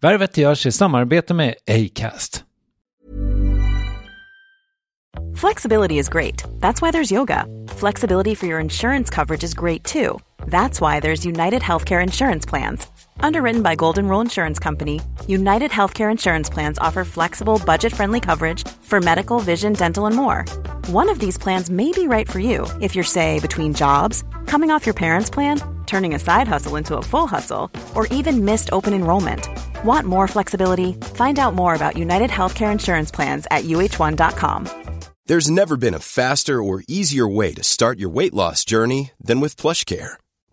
Värvet görs i samarbete med Acast. Flexibility is great. That's why there's yoga. Flexibility for your insurance coverage is great too. That's why there's United Healthcare Insurance Plans. Underwritten by Golden Rule Insurance Company, United Healthcare Insurance Plans offer flexible, budget friendly coverage for medical, vision, dental, and more. One of these plans may be right for you if you're, say, between jobs, coming off your parents' plan, turning a side hustle into a full hustle, or even missed open enrollment. Want more flexibility? Find out more about United Healthcare Insurance Plans at uh1.com. There's never been a faster or easier way to start your weight loss journey than with PlushCare.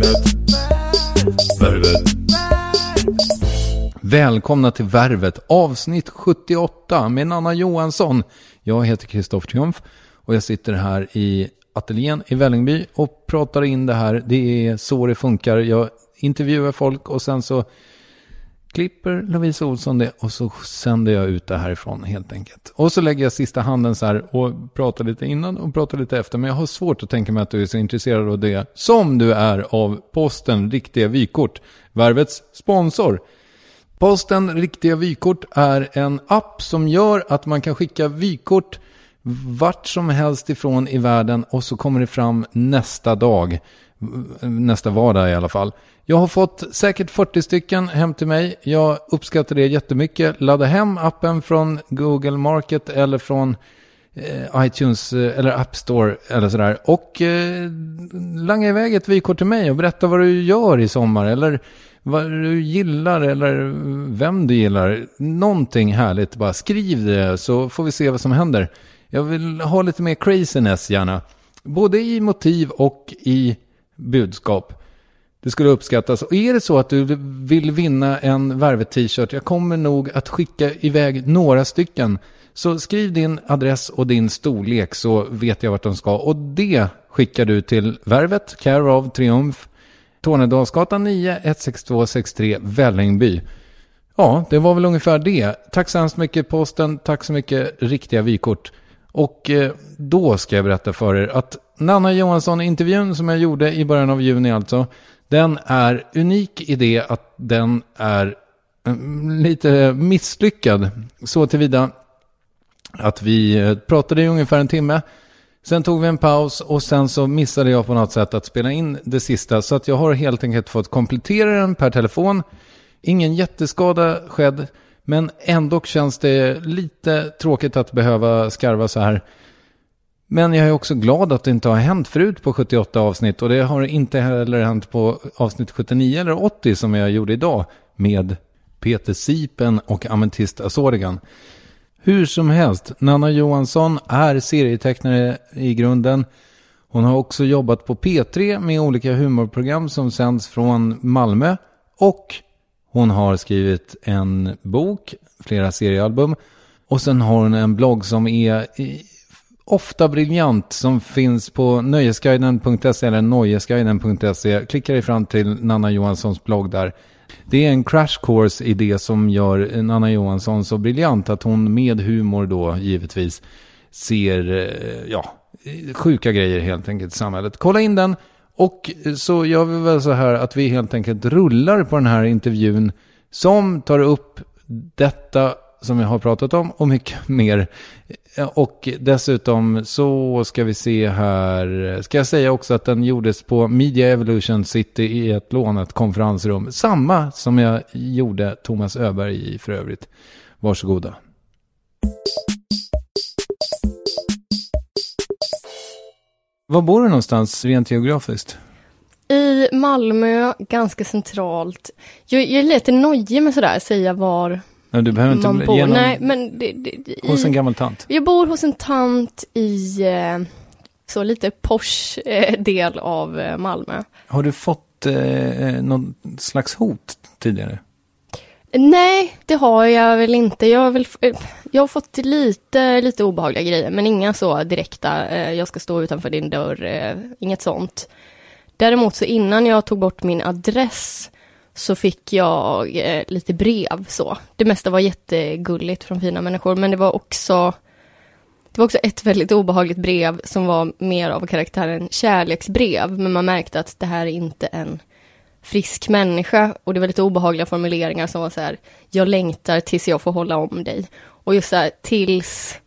Värvet. Värvet. Välkomna till Värvet, avsnitt 78 med Nanna Johansson. Jag heter Kristoffer Triumf och jag sitter här i ateljén i Vällingby och pratar in det här. Det är så det funkar. Jag intervjuar folk och sen så klipper Lovisa Olsson det och så sänder jag ut det härifrån helt enkelt. Och så lägger jag sista handen så här och pratar lite innan och pratar lite efter. Men jag har svårt att tänka mig att du är så intresserad av det som du är av posten Riktiga Vykort, Värvets sponsor. Posten Riktiga Vykort är en app som gör att man kan skicka vykort vart som helst ifrån i världen och så kommer det fram nästa dag. Nästa vardag i alla fall. Jag har fått säkert 40 stycken hem till mig. Jag uppskattar det jättemycket. Ladda hem appen från Google Market eller från eh, iTunes eh, eller App Store eller sådär. Och eh, langa iväg ett vykort till mig och berätta vad du gör i sommar. Eller vad du gillar eller vem du gillar. Någonting härligt, bara skriv det så får vi se vad som händer. Jag vill ha lite mer craziness gärna. Både i motiv och i budskap. Det skulle uppskattas. Och är det så att du vill vinna en Värvet-t-shirt, jag kommer nog att skicka iväg några stycken. Så skriv din adress och din storlek så vet jag vart de ska. Och det skickar du till Värvet, Care of Triumf, Tornedalsgatan 9, 16263, Vällingby. Ja, det var väl ungefär det. Tack så hemskt mycket posten, tack så mycket riktiga vykort. Och eh, då ska jag berätta för er att Nanna Johansson-intervjun som jag gjorde i början av juni alltså, den är unik i det att den är eh, lite misslyckad. Så tillvida att vi eh, pratade i ungefär en timme. Sen tog vi en paus och sen så missade jag på något sätt att spela in det sista. Så att jag har helt enkelt fått komplettera den per telefon. Ingen jätteskada skedd. Men ändå känns det lite tråkigt att behöva skarva så här. Men jag är också glad att det inte har hänt förut på 78 avsnitt. Och det har inte heller hänt på avsnitt 79 eller 80 som jag gjorde idag. Med Peter Sipen och Ametist Azorigan. Hur som helst, Nanna Johansson är serietecknare i grunden. Hon har också jobbat på P3 med olika humorprogram som sänds från Malmö. Och hon har skrivit en bok, flera seriealbum. Och sen har hon en blogg som är ofta briljant som finns på nöjesguiden.se eller nojesguiden.se. Klicka dig fram till Nanna Johanssons blogg där. Det är en crash course i det som gör Nanna Johansson så briljant att hon med humor då givetvis ser, eh, ja, sjuka grejer helt enkelt i samhället. Kolla in den och så gör vi väl så här att vi helt enkelt rullar på den här intervjun som tar upp detta som jag har pratat om och mycket mer. Och dessutom så ska vi se här. Ska jag säga också att den gjordes på Media Evolution City i ett lånat konferensrum. Samma som jag gjorde Thomas Öberg i för övrigt. Varsågoda. Var bor du någonstans rent geografiskt? I Malmö, ganska centralt. Jag, jag är lite nojig med sådär, säga var Nej, du behöver inte man bor. genom, Nej, men det, det, i, hos en gammal tant. Jag bor hos en tant i eh, så lite posh eh, del av eh, Malmö. Har du fått eh, någon slags hot tidigare? Nej, det har jag väl inte. Jag har, väl, jag har fått lite, lite obehagliga grejer, men inga så direkta, eh, jag ska stå utanför din dörr, eh, inget sånt. Däremot så innan jag tog bort min adress så fick jag eh, lite brev så. Det mesta var jättegulligt från fina människor, men det var också det var också ett väldigt obehagligt brev som var mer av karaktären kärleksbrev, men man märkte att det här är inte en frisk människa och det var lite obehagliga formuleringar som var så här, jag längtar tills jag får hålla om dig. Och just så här, tills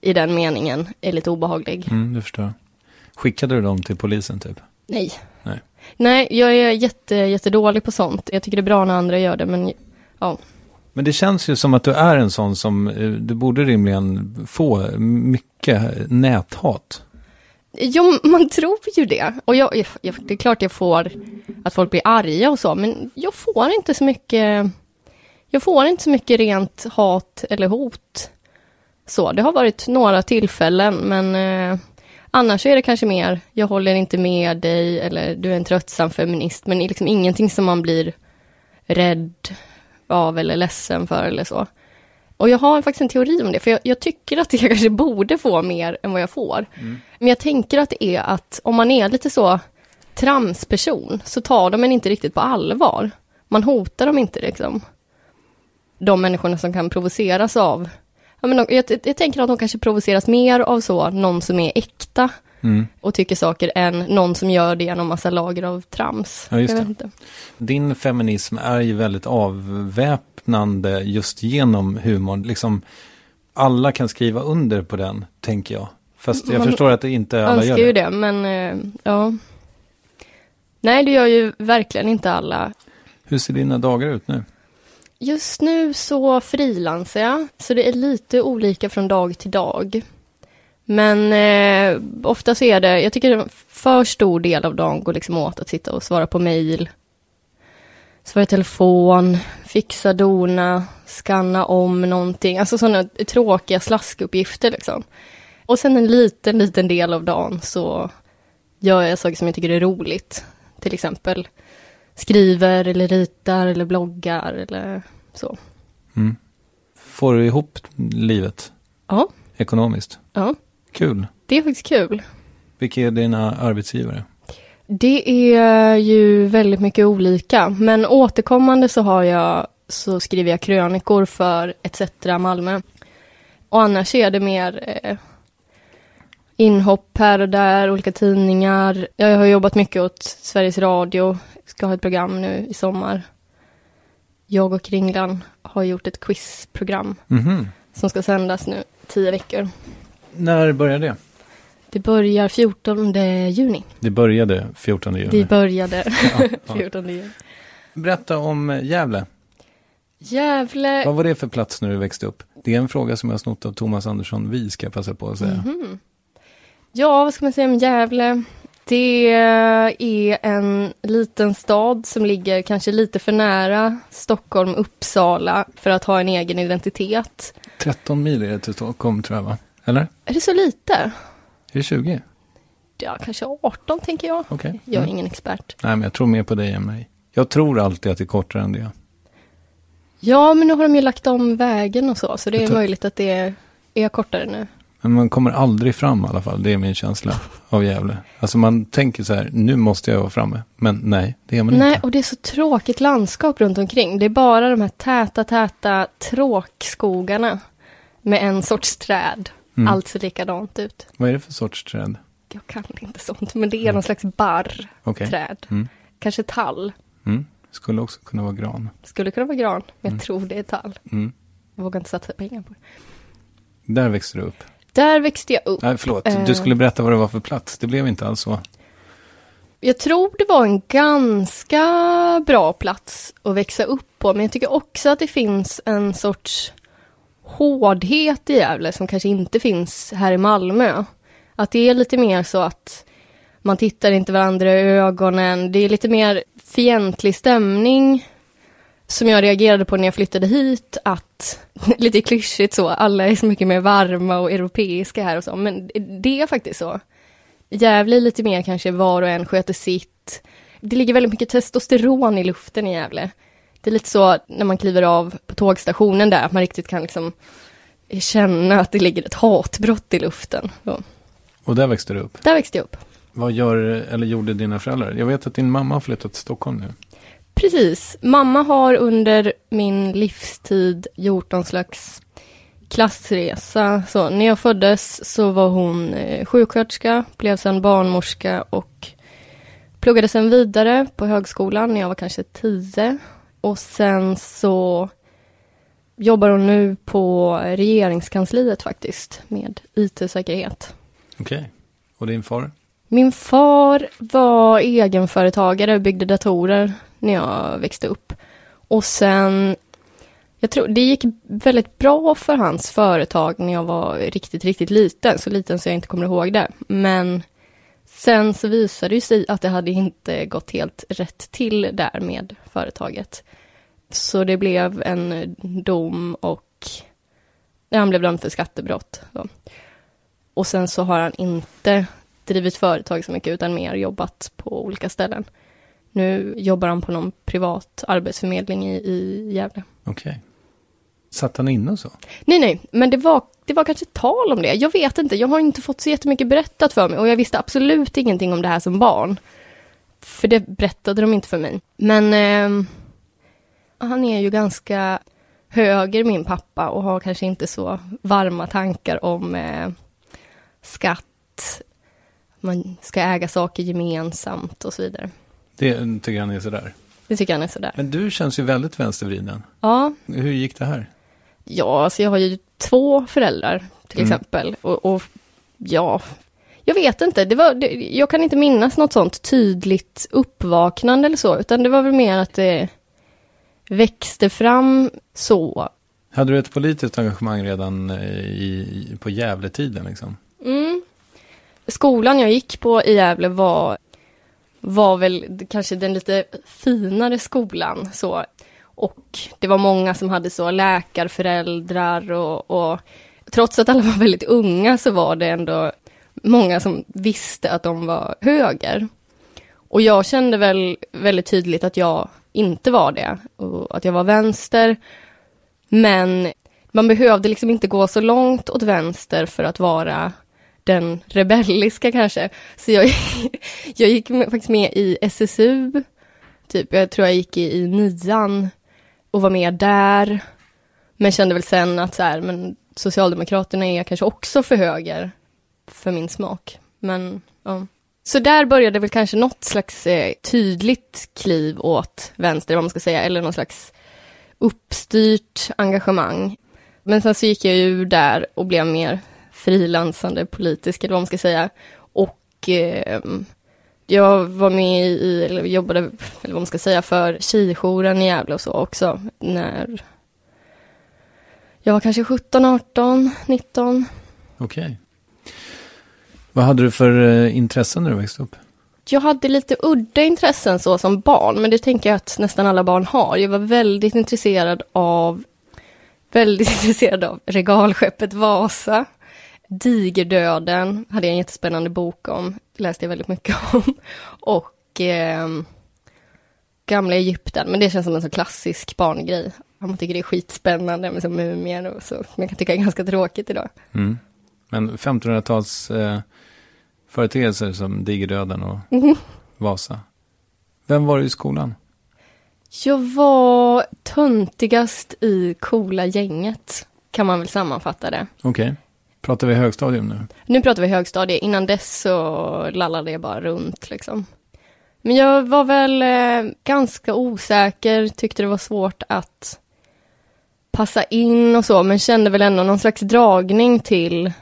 i den meningen är lite obehaglig. Mm, det förstår jag. Skickade du dem till polisen typ? Nej. Nej. Jag är jätte, jättedålig på sånt. Jag tycker det är bra när andra gör det, men ja. Men det känns ju som att du är en sån som, eh, du borde rimligen få mycket näthat. Jo, man tror ju det. Och jag, jag, det är klart jag får att folk blir arga och så, men jag får inte så mycket jag får inte så mycket rent hat eller hot. Så, det har varit några tillfällen, men eh, annars är det kanske mer, jag håller inte med dig, eller du är en tröttsam feminist, men liksom ingenting som man blir rädd av eller ledsen för eller så. Och jag har faktiskt en teori om det, för jag, jag tycker att jag kanske borde få mer än vad jag får. Mm. Men jag tänker att det är att om man är lite så tramsperson, så tar de en inte riktigt på allvar. Man hotar dem inte liksom. De människorna som kan provoceras av Ja, men jag, jag tänker att de kanske provoceras mer av så, någon som är äkta Mm. och tycker saker än någon som gör det genom massa lager av trams. Ja, just det. Din feminism är ju väldigt avväpnande just genom humorn. Liksom, alla kan skriva under på den, tänker jag. Fast jag Man förstår att det inte alla gör önskar ju det. det, men eh, ja. Nej, det gör ju verkligen inte alla. Hur ser dina dagar ut nu? Just nu så frilansar jag, så det är lite olika från dag till dag. Men eh, ofta så är det, jag tycker en för stor del av dagen går liksom åt att sitta och svara på mejl, svara i telefon, fixa, dona, skanna om någonting, alltså sådana tråkiga slaskuppgifter liksom. Och sen en liten, liten del av dagen så gör jag saker som jag tycker är roligt. Till exempel skriver eller ritar eller bloggar eller så. Mm. Får du ihop livet Ja, ekonomiskt? ja, Kul. det är faktiskt kul. Vilka är dina arbetsgivare? Det är ju väldigt mycket olika, men återkommande så har jag, så skriver jag krönikor för ETC Malmö. Och annars är det mer eh, inhopp här och där, olika tidningar. Jag har jobbat mycket åt Sveriges Radio, ska ha ett program nu i sommar. Jag och Kringlan har gjort ett quizprogram Mhm. som ska sändas nu tio veckor. När börjar det? Det börjar 14 juni. Det började 14 juni. Vi började Ja, ja. 14 juni. Berätta om Gävle. Gävle. Vad var det för plats när du växte upp? Det är en fråga som jag har snott av Thomas Andersson Vi ska jag passa på att säga. Mhm. Ja, vad ska man säga om Gävle? Det är en liten stad som ligger kanske lite för nära Stockholm, Uppsala för att ha en egen identitet. 13 mil är det till Stockholm tror jag va? Eller? Är det så lite? Är det 20? Ja, kanske 18 tänker jag. Okej. Jag är Mm. ingen expert. Nej, men jag tror mer på dig än mig. Jag tror alltid att det är kortare än det. Ja, men nu har de ju lagt om vägen och så, så det är möjligt att det är, är kortare nu. Men man kommer aldrig fram i alla fall. Det är min känsla av Gävle. Alltså man tänker så här, nu måste jag vara framme. Men nej, det är man Nej, inte. och det är så tråkigt landskap runt omkring. Det är bara de här täta, täta tråkskogarna med en sorts träd. Mm. Allt ser likadant ut. Vad är det för sorts träd? Jag kan inte sånt, men det är någon slags barrträd. Okej. Mm. Kanske tall. Mm. Skulle också kunna vara gran. Skulle kunna vara gran, men Mm. jag tror det är tall. Mm. Jag vågar inte satsa pengar på det. Där växte du upp. Där växte jag upp. Nej, förlåt. Eh. Du skulle berätta vad det var för plats. Det blev inte alls så. Jag tror det var en ganska bra plats att växa upp på, men jag tycker också att det finns en sorts hårdhet i Gävle som kanske inte finns här i Malmö. Att det är lite mer så att man tittar inte varandra i ögonen. Det är lite mer fientlig stämning som jag reagerade på när jag flyttade hit, att lite klyschigt så, alla är så mycket mer varma och europeiska här och så, men det är faktiskt så. Gävle är lite mer kanske var och en sköter sitt. Det ligger väldigt mycket testosteron i luften i Gävle. Det är lite så när man kliver av på tågstationen där, att man riktigt kan liksom känna att det ligger ett hatbrott i luften. Så, Och där växte du upp. där växte jag upp. Vad gör, eller gjorde dina föräldrar? Jag vet att din mamma har flyttat till Stockholm nu. Precis. Mamma har under min livstid gjort någon slags klassresa. Så när jag föddes så var hon eh, sjuksköterska, blev sen barnmorska och pluggade sen vidare på högskolan när jag var kanske tio. Och sen så jobbar hon nu på regeringskansliet faktiskt med IT-säkerhet. Okej. Och din far? Min far var egenföretagare, byggde datorer när jag växte upp. Och sen, jag tror det gick väldigt bra för hans företag när jag var riktigt, riktigt liten. Så liten så jag inte kommer ihåg det. Men sen så visade det sig att det hade inte gått helt rätt till där med företaget. Så det blev en dom och ja, han blev dömd för skattebrott. Så. Och sen så har han inte drivit företag så mycket utan mer jobbat på olika ställen. Nu jobbar han på någon privat arbetsförmedling i, i Gävle. Okej. Satt han inne och så? Nej, nej, men det var, det var kanske tal om det. Jag vet inte, jag har inte fått så jättemycket berättat för mig och jag visste absolut ingenting om det här som barn. För det berättade de inte för mig. Men ehm, han är ju ganska höger, min pappa, och har kanske inte så varma tankar om eh, skatt, man ska äga saker gemensamt och så vidare. Det tycker han är sådär. Det tycker han är sådär. Men du känns ju väldigt vänstervriden. Ja, Hur gick det här? Ja, alltså jag har ju två föräldrar till Mm. exempel. Och, och ja, jag vet inte. Det var, det, jag kan inte minnas något sånt tydligt uppvaknande eller så, utan det var väl mer att det växte fram så. Hade du ett politiskt engagemang redan eh, i, på Gävletiden liksom? Mm. Skolan jag gick på i Gävle var, var väl kanske den lite finare skolan. Så. Och det var många som hade så läkarföräldrar och, och trots att alla var väldigt unga så var det ändå många som visste att de var höger. Och jag kände väl väldigt tydligt att jag inte var det och att jag var vänster. Men man behövde liksom inte gå så långt åt vänster för att vara den rebelliska kanske. Så jag, jag gick med, faktiskt med i SSU, typ, jag tror jag gick i, i nian och var med där. Men kände väl sen att så här, men Socialdemokraterna är kanske också för höger för min smak. Men ja. Så där började väl kanske något slags eh, tydligt kliv åt vänster, vad man ska säga, eller någon slags uppstyrt engagemang. Men sen så gick jag ju där och blev mer frilansande politisk, eller vad man ska säga. Och eh, jag var med i, eller jobbade, eller vad man ska säga, för tjejjouren i Gävle och så också, när jag var kanske 17, 18, 19. Okej. Okay. Vad hade du för eh, intressen när du växte upp? Jag hade lite udda intressen så som barn, men det tänker jag att nästan alla barn har. Jag var väldigt intresserad av väldigt intresserad av regalskeppet Vasa. Digerdöden hade jag en jättespännande bok om, läste jag väldigt mycket om. Och eh, Gamla Egypten, men det känns som en så klassisk barngrej. Man tycker det är skitspännande med så mumier och så, jag kan tycka det är ganska tråkigt idag. Mm. Men 1500-tals eh, företeelser som Digerdöden och mm. Vasa. Vem var du i skolan? Jag var töntigast i coola gänget, kan man väl sammanfatta det. Okej. Okay. Pratar vi högstadium nu? Nu pratar vi högstadie. Innan dess så lallade jag bara runt liksom. Men jag var väl eh, ganska osäker, tyckte det var svårt att passa in och så, men kände väl ändå någon slags dragning till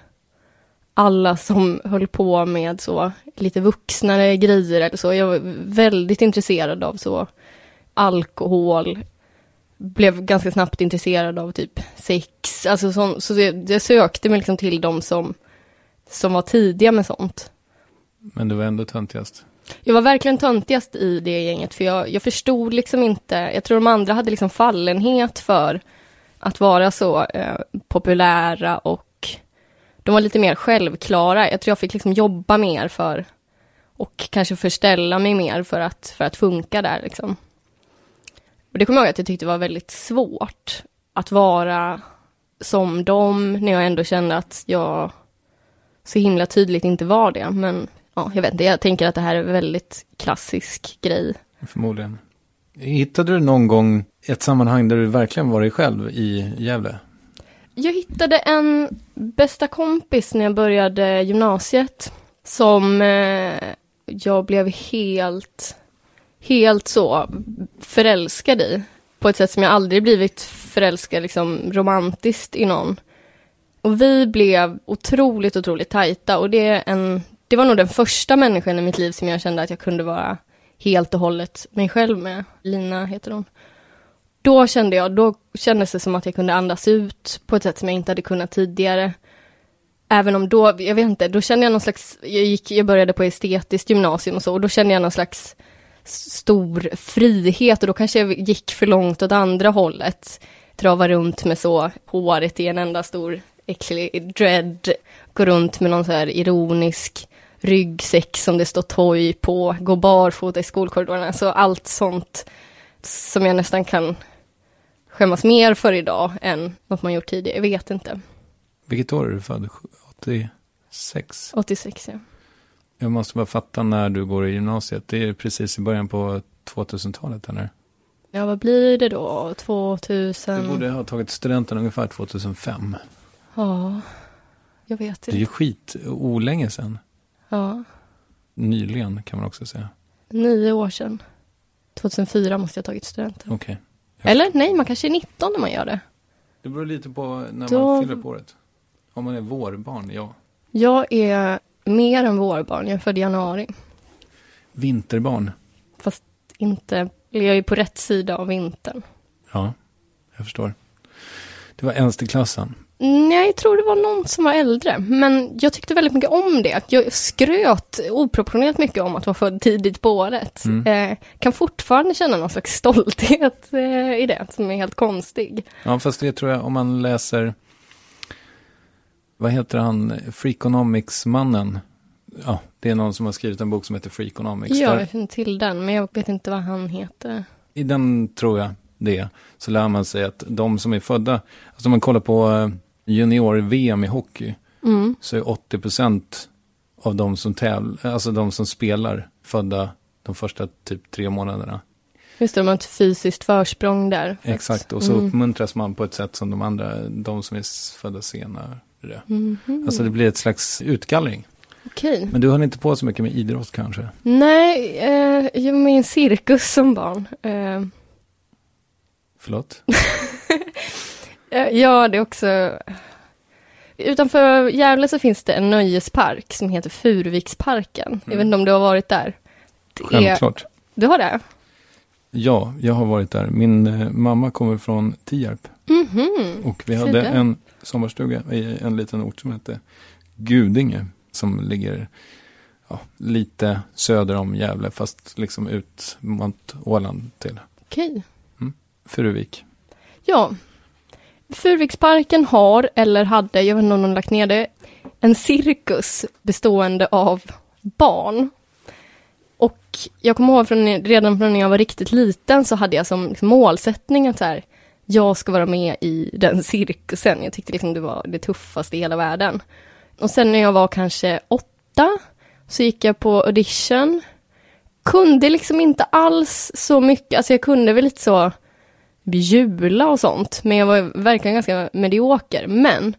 alla som höll på med så lite vuxnare grejer eller så. Jag var väldigt intresserad av så alkohol, blev ganska snabbt intresserad av typ sex, alltså så, så jag, jag sökte mig liksom till de som, som var tidiga med sånt. Men du var ändå töntigast? Jag var verkligen töntigast i det gänget, för jag, jag förstod liksom inte, jag tror de andra hade liksom fallenhet för att vara så eh, populära och de var lite mer självklara. Jag tror jag fick liksom jobba mer för och kanske förställa mig mer för att, för att funka där liksom. Och det kommer jag ihåg att jag tyckte var väldigt svårt att vara som dem när jag ändå kände att jag så himla tydligt inte var det. Men ja, jag vet inte, jag tänker att det här är en väldigt klassisk grej. Förmodligen. Hittade du någon gång ett sammanhang där du verkligen var dig själv i Gävle? Jag hittade en bästa kompis när jag började gymnasiet som eh, jag blev helt, helt så förälskad i. På ett sätt som jag aldrig blivit förälskad liksom romantiskt i någon. Och vi blev otroligt, otroligt tajta och det är en, det var nog den första människan i mitt liv som jag kände att jag kunde vara helt och hållet mig själv med. Lina heter hon. Då kände jag, då kändes det som att jag kunde andas ut på ett sätt som jag inte hade kunnat tidigare. Även om då, jag vet inte, då kände jag någon slags, jag, gick, jag började på estetiskt gymnasium och så, och då kände jag någon slags stor frihet och då kanske jag gick för långt åt andra hållet. Trava runt med så håret i en enda stor äcklig dread, gå runt med någon så här ironisk ryggsäck som det står toy på, gå barfota i skolkorridorerna, så allt sånt som jag nästan kan skämmas mer för idag än något man gjort tidigare. Jag vet inte. Vilket år är du född? 86? 86, ja. Jag måste bara fatta när du går i gymnasiet. Det är precis i början på 2000-talet, eller? Ja, vad blir det då? 2000? Du borde ha tagit studenten ungefär 2005. Ja, jag vet inte. Det är ju skit olänge sedan. Ja. Nyligen kan man också säga. Nio år sedan. 2004 måste jag ha tagit studenten. Okej. Okay. Eller nej, man kanske är 19 när man gör det. Det beror lite på när Då... man fyller på året. Om man är vårbarn, ja. Jag är mer än vårbarn. Jag är född i januari. Vinterbarn. Fast inte, jag är på rätt sida av vintern. Ja, jag förstår. Det var äldsteklassen. Nej, jag tror det var någon som var äldre. Men jag tyckte väldigt mycket om det. Jag skröt oproportionerligt mycket om att vara född tidigt på året. Mm. Eh, kan fortfarande känna någon slags stolthet eh, i det, som är helt konstig. Ja, fast det tror jag om man läser, vad heter han, Freakonomics-mannen? Ja, det är någon som har skrivit en bok som heter Freakonomics. Jag Där, känner till den, men jag vet inte vad han heter. I den tror jag det, så lär man sig att de som är födda, alltså om man kollar på eh, junior-VM i hockey, Mm. så är 80 procent av de som tävlar, alltså de som spelar, födda de första typ tre månaderna. Just det, de har ett fysiskt försprång där. Exakt, och så Mm. uppmuntras man på ett sätt som de andra, de som är födda senare. Mhm. Alltså det blir ett slags utgallring. Okej. Men du höll inte på så mycket med idrott kanske? Nej, eh, jag var med i en cirkus som barn. Eh, Förlåt? eh, ja, det är också... Utanför Gävle så finns det en nöjespark som heter Furuviksparken. Jag vet inte om du har varit där? Det är, Självklart. du har det? Ja, jag har varit där. Min eh, mamma kommer från Tierp. Mhm. Och vi hade en sommarstuga i en liten ort som heter Gudinge. Som ligger ja, lite söder om Gävle, fast liksom ut mot Åland till Okej. Furuvik. Ja. Furuviksparken har, eller hade, jag vet inte om de lagt ner det, en cirkus bestående av barn. Och jag kommer ihåg från, redan från när jag var riktigt liten så hade jag som liksom målsättning att så här, jag ska vara med i den cirkusen. Jag tyckte liksom det var det tuffaste i hela världen. Och sen när jag var kanske åtta så gick jag på audition. Kunde liksom inte alls så mycket, alltså jag kunde väl lite så bjula och sånt, men jag var verkligen ganska medioker. Men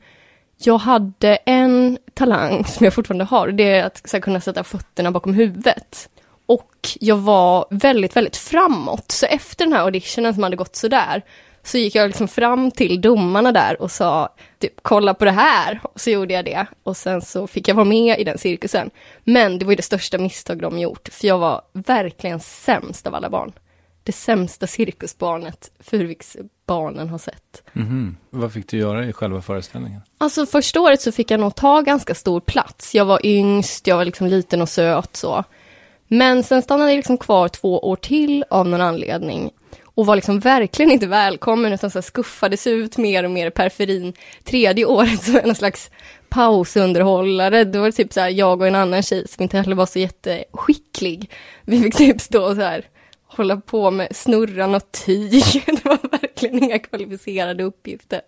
jag hade en talang som jag fortfarande har, det är att så här, kunna sätta fötterna bakom huvudet. Och jag var väldigt, väldigt framåt. Så efter den här auditionen som hade gått sådär, så gick jag liksom fram till domarna där och sa typ kolla på det här. Och så gjorde jag det. Och sen så fick jag vara med i den cirkusen. Men det var ju det största misstag de gjort, för jag var verkligen sämst av alla barn. Det sämsta cirkusbarnet Furuviksbarnen har sett. Mhm. Vad fick du göra i själva föreställningen? Alltså första året så fick jag nog ta ganska stor plats. Jag var yngst, jag var liksom liten och söt så. Men sen stannade jag liksom kvar två år till av någon anledning. Och var liksom verkligen inte välkommen utan så här skuffades ut mer och mer i periferin. Tredje året som en någon slags pausunderhållare. Då var det typ så här jag och en annan tjej som inte heller var så jätteskicklig. Vi fick typ stå och så här hålla på med snurran och tyg. Det var verkligen inga kvalificerade uppgifter.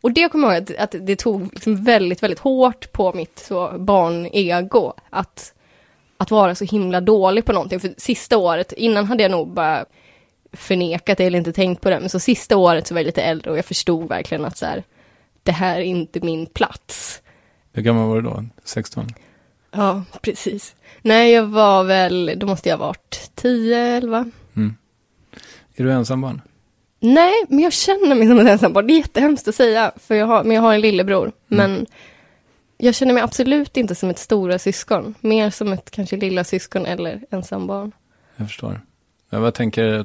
Och det kommer jag ihåg att, att det tog liksom väldigt, väldigt hårt på mitt så barnego att, att vara så himla dålig på någonting. För sista året, innan hade jag nog bara förnekat det eller inte tänkt på det, men så sista året så var jag lite äldre och jag förstod verkligen att så här, det här är inte min plats. Hur gammal var du då? 16? Ja, precis. Nej, jag var väl, då måste jag ha varit 10, 11. Är du ensam barn? Nej, men jag känner mig som ett ensambarn. Det är jättehemskt att säga, för jag har, men jag har en lillebror. Men jag känner mig absolut inte som ett stora syskon. Mer som ett kanske lilla syskon eller ensambarn. Jag förstår. Jag bara tänker,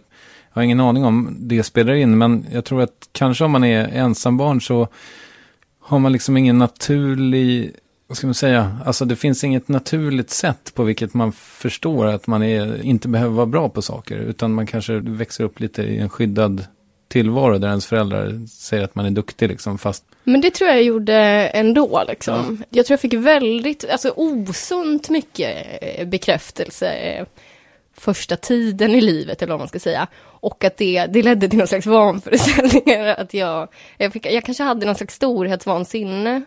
jag har ingen aning om det spelar in, men jag tror att kanske om man är ensambarn så har man liksom ingen naturlig, vad ska man säga, alltså det finns inget naturligt sätt på vilket man förstår att man är, inte behöver vara bra på saker, utan man kanske växer upp lite i en skyddad tillvaro där ens föräldrar säger att man är duktig liksom, fast Men det tror jag gjorde ändå liksom. Jag tror jag fick väldigt, alltså osunt mycket bekräftelse eh, första tiden i livet eller vad man ska säga. Och att det, det ledde till någon slags vanföreställningar. Att jag, jag, fick, jag kanske hade någon slags storhetsvansinne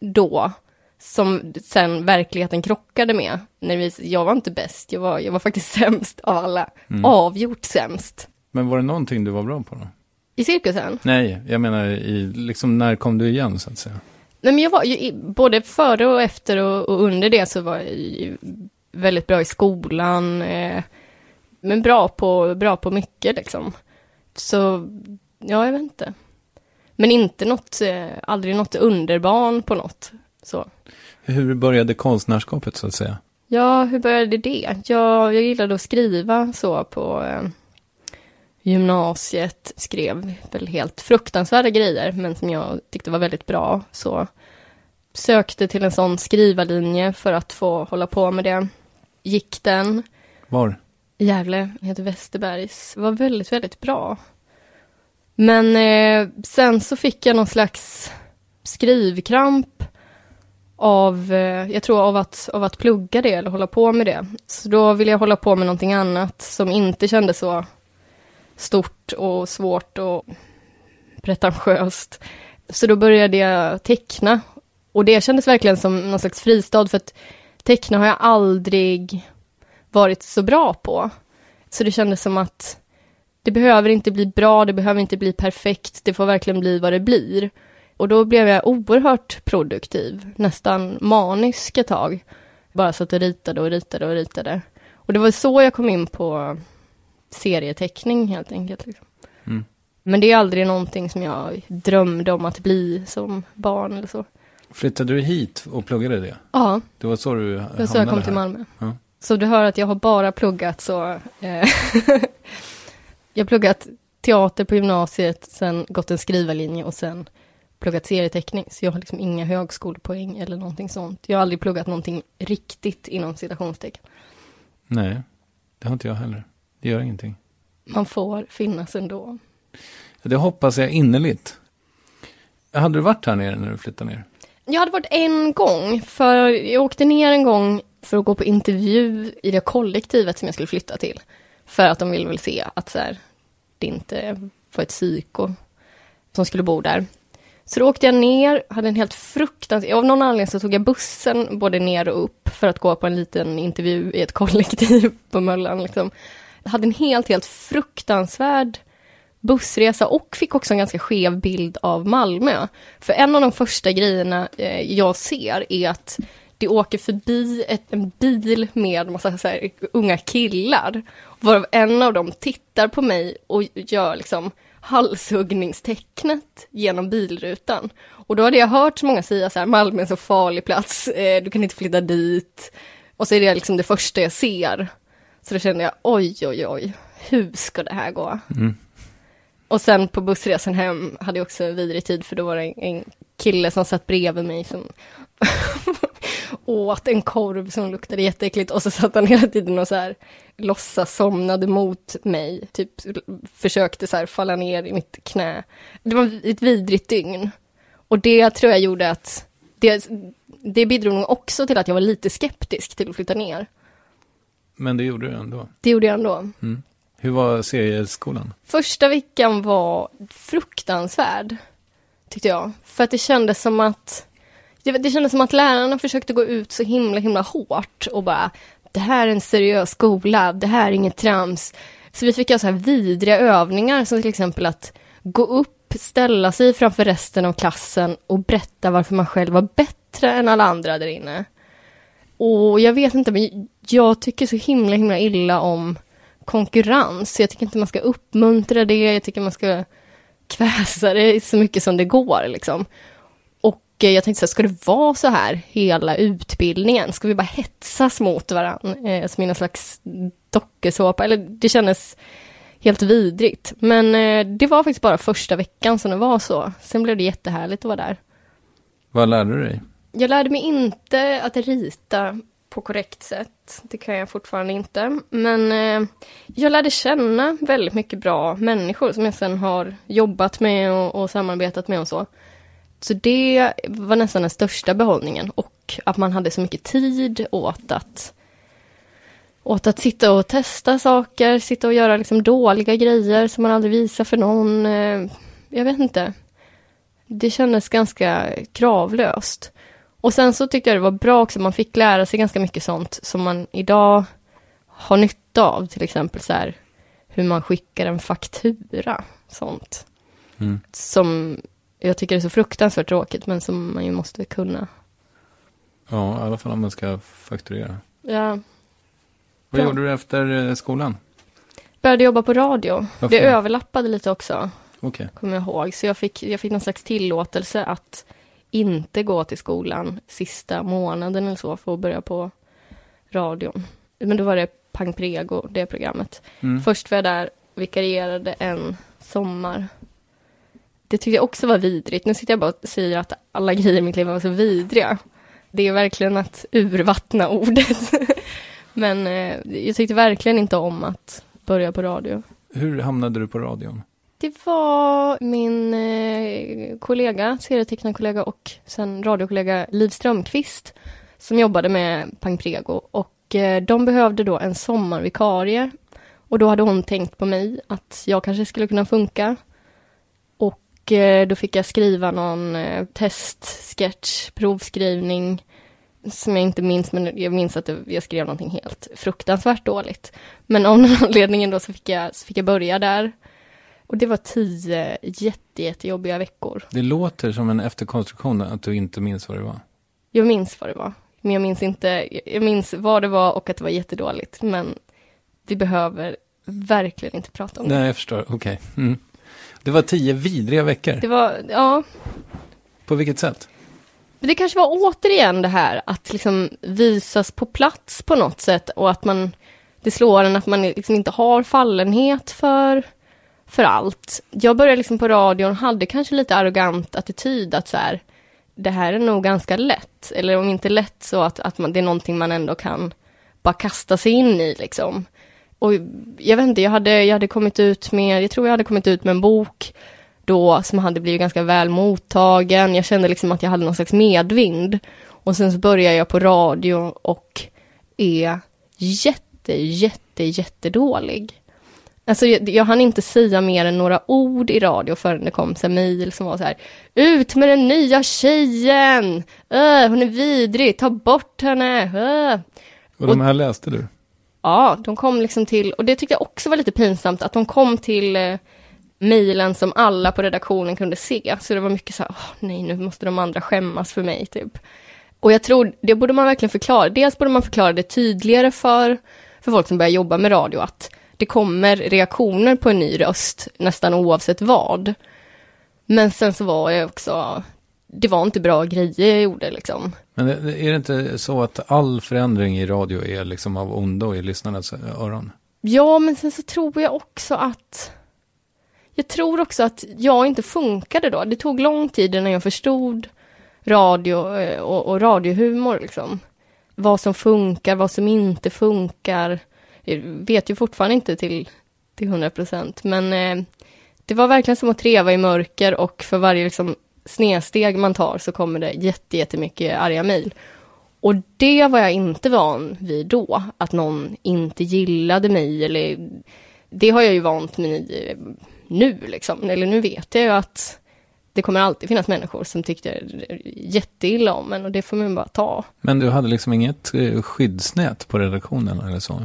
då. Som sen verkligheten krockade med. När vi, jag var inte bäst, jag var, jag var faktiskt sämst av alla. Avgjort sämst. Men var det någonting du var bra på då? I cirkusen? Nej, jag menar i, liksom när kom du igen så att säga? Nej, men jag var ju, både före och efter och, och under det så var jag ju väldigt bra i skolan. Eh, men bra på, bra på mycket liksom. Så, ja, jag vet inte. Men inte något, eh, aldrig något underbarn på något. Så. Hur började konstnärskapet så att säga? Ja, hur började det? Jag, jag gillade att skriva så på, eh, gymnasiet, skrev väl helt fruktansvärda grejer, men som jag tyckte var väldigt bra. Så sökte till en sån skrivarlinje för att få hålla på med det. Gick den. Var? i Gävle, heter Västerbergs, var väldigt, väldigt bra. Men eh, sen så fick jag någon slags skrivkramp av, eh, jag tror av att, av att plugga det eller hålla på med det. Så då ville jag hålla på med någonting annat som inte kändes så stort och svårt och pretentiöst. Så då började jag teckna. Och det kändes verkligen som någon slags fristad för att teckna har jag aldrig varit så bra på. Så det kändes som att det behöver inte bli bra, det behöver inte bli perfekt, det får verkligen bli vad det blir. Och då blev jag oerhört produktiv, nästan manisk ett tag. Bara satt och ritade och ritade och ritade. Och det var så jag kom in på serieteckning helt enkelt. Liksom. Mm. Men det är aldrig någonting som jag drömde om att bli som barn eller så. Flyttade du hit och pluggade det? Ja, Det var så du det var så jag kom här? till Malmö. Ja. Så du hör att jag har bara pluggat så... Eh, jag har pluggat teater på gymnasiet, sen gått en skrivarlinje och sen pluggat serieteckning. Så jag har liksom inga högskolepoäng eller någonting sånt. Jag har aldrig pluggat någonting riktigt inom citationstecken. Nej, det har inte jag heller. Det gör ingenting. Man får finnas ändå. Det hoppas jag innerligt. Hade du varit här nere när du flyttade ner? Jag hade varit en gång, för jag åkte ner en gång för att gå på intervju i det kollektivet som jag skulle flytta till. För att de ville väl se att så här, det inte var ett psyko som skulle bo där. Så då åkte jag ner, hade en helt fruktansvärd... Av någon anledning så tog jag bussen både ner och upp för att gå på en liten intervju i ett kollektiv på Möllan. Liksom. Jag hade en helt, helt fruktansvärd bussresa och fick också en ganska skev bild av Malmö. För en av de första grejerna eh, jag ser är att det åker förbi ett, en bil med massa så här, unga killar. Varav en av dem tittar på mig och gör liksom halshuggningstecknet genom bilrutan. Och då hade jag hört så många säga så här, Malmö är en så farlig plats, eh, du kan inte flytta dit. Och så är det liksom det första jag ser. Så då kände jag, oj, oj, oj, hur ska det här gå? Mm. Och sen på bussresan hem hade jag också vidrig tid för då var det en, en kille som satt bredvid mig som åt en korv som luktade jätteäckligt och så satt han hela tiden och så här låtsas somnade mot mig, typ försökte så här falla ner i mitt knä. Det var ett vidrigt dygn. Och det tror jag gjorde att, det, det bidrog nog också till att jag var lite skeptisk till att flytta ner. Men det gjorde du ändå. Det gjorde jag ändå. Mm. Hur var serieskolan? Första veckan var fruktansvärd, tyckte jag. För att det kändes som att det, det kändes som att lärarna försökte gå ut så himla, himla hårt och bara det här är en seriös skola, det här är inget trams. Så vi fick göra så här vidriga övningar som till exempel att gå upp, ställa sig framför resten av klassen och berätta varför man själv var bättre än alla andra där inne. Och jag vet inte, men jag tycker så himla, himla illa om konkurrens. Jag tycker inte man ska uppmuntra det, jag tycker man ska kväsa det så mycket som det går liksom. Och eh, jag tänkte så här, ska det vara så här hela utbildningen? Ska vi bara hetsas mot varandra eh, som i någon slags dokusåpa? Eller det kändes helt vidrigt. Men eh, det var faktiskt bara första veckan som det var så. Sen blev det jättehärligt att vara där. Vad lärde du dig? Jag lärde mig inte att rita på korrekt sätt. Det kan jag fortfarande inte. Men eh, jag lärde känna väldigt mycket bra människor som jag sen har jobbat med och, och samarbetat med och så. Så det var nästan den största behållningen och att man hade så mycket tid åt att åt att sitta och testa saker, sitta och göra liksom dåliga grejer som man aldrig visar för någon. Eh, Jag vet inte. Det kändes ganska kravlöst. Och sen så tyckte jag det var bra också, man fick lära sig ganska mycket sånt som man idag har nytta av, till exempel så här hur man skickar en faktura, sånt. Mm. Som jag tycker är så fruktansvärt tråkigt, men som man ju måste kunna. Ja, i alla fall om man ska fakturera. Jag Vad Bra. gjorde du efter eh, skolan? började jobba på radio. Varför? Det överlappade lite också, Okej. kommer jag ihåg. Så jag fick, jag fick någon slags tillåtelse att inte gå till skolan sista månaden eller så för att börja på radion. Men då var det Pang Prego, det programmet. Mm. Först var jag där vikarierade en sommar. Det tyckte jag också var vidrigt. Nu sitter jag bara och säger att alla grejer i mitt liv var så vidriga. Det är verkligen att urvattna ordet. Men eh, jag tyckte verkligen inte om att börja på radio. Hur hamnade du på radion? Det var min eh, kollega, serietecknarkollega och sen radiokollega Liv Strömqvist som jobbade med Pang Prego och eh, de behövde då en sommarvikarie och då hade hon tänkt på mig att jag kanske skulle kunna funka. Och eh, då fick jag skriva någon eh, testsketch, provskrivning som jag inte minns, men jag minns att jag skrev någonting helt fruktansvärt dåligt. Men av någon anledning då så fick jag, så fick jag börja där. Och det var tio jätte, jättejobbiga veckor. Det låter som en efterkonstruktion att du inte minns vad det var. Jag minns vad det var, men jag minns inte, jag minns vad det var och att det var jättedåligt. Men vi behöver verkligen inte prata om det. Nej, jag förstår. Okej. Okay. Mm. Det var tio vidriga veckor. Det var, ja. På vilket sätt? Det kanske var återigen det här att liksom visas på plats på något sätt och att man, det slår en att man liksom inte har fallenhet för, för allt. Jag började liksom på radion hade kanske lite arrogant attityd att så här, det här är nog ganska lätt. Eller om inte lätt så att, att man, det är någonting man ändå kan bara kasta sig in i liksom. Och jag vet inte, jag hade, jag hade kommit ut med, jag tror jag hade kommit ut med en bok då som hade blivit ganska väl mottagen. Jag kände liksom att jag hade någon slags medvind. Och sen så började jag på radio och är jätte, jätte, jättedålig. Alltså jag, jag hann inte säga mer än några ord i radio förrän det kom en mejl som var så här Ut med den nya tjejen! Äh, hon är vidrig, ta bort henne! Äh. Och de här läste du? Ja, de kom liksom till, och det tyckte jag också var lite pinsamt, att de kom till eh, mejlen som alla på redaktionen kunde se. Så det var mycket så här, oh, nej nu måste de andra skämmas för mig typ. Och jag tror, det borde man verkligen förklara. Dels borde man förklara det tydligare för, för folk som börjar jobba med radio, att det kommer reaktioner på en ny röst nästan oavsett vad. Men sen så var jag också, det var inte bra grejer jag gjorde liksom. Men är det inte så att all förändring i radio är liksom av ondo i lyssnarnas öron? Ja, men sen så tror jag också att jag tror också att jag inte funkade då. Det tog lång tid innan jag förstod radio eh, och, och radiohumor liksom. Vad som funkar, vad som inte funkar. Jag vet ju fortfarande inte till, till 100 procent, men eh, det var verkligen som att treva i mörker och för varje liksom, snedsteg man tar så kommer det jätte, jättemycket arga mejl. Och det var jag inte van vid då, att någon inte gillade mig eller det har jag ju vant mig i eh, nu liksom, eller nu vet jag ju att det kommer alltid finnas människor som tyckte jätteilla om en och det får man bara ta. Men du hade liksom inget eh, skyddsnät på redaktionen eller så?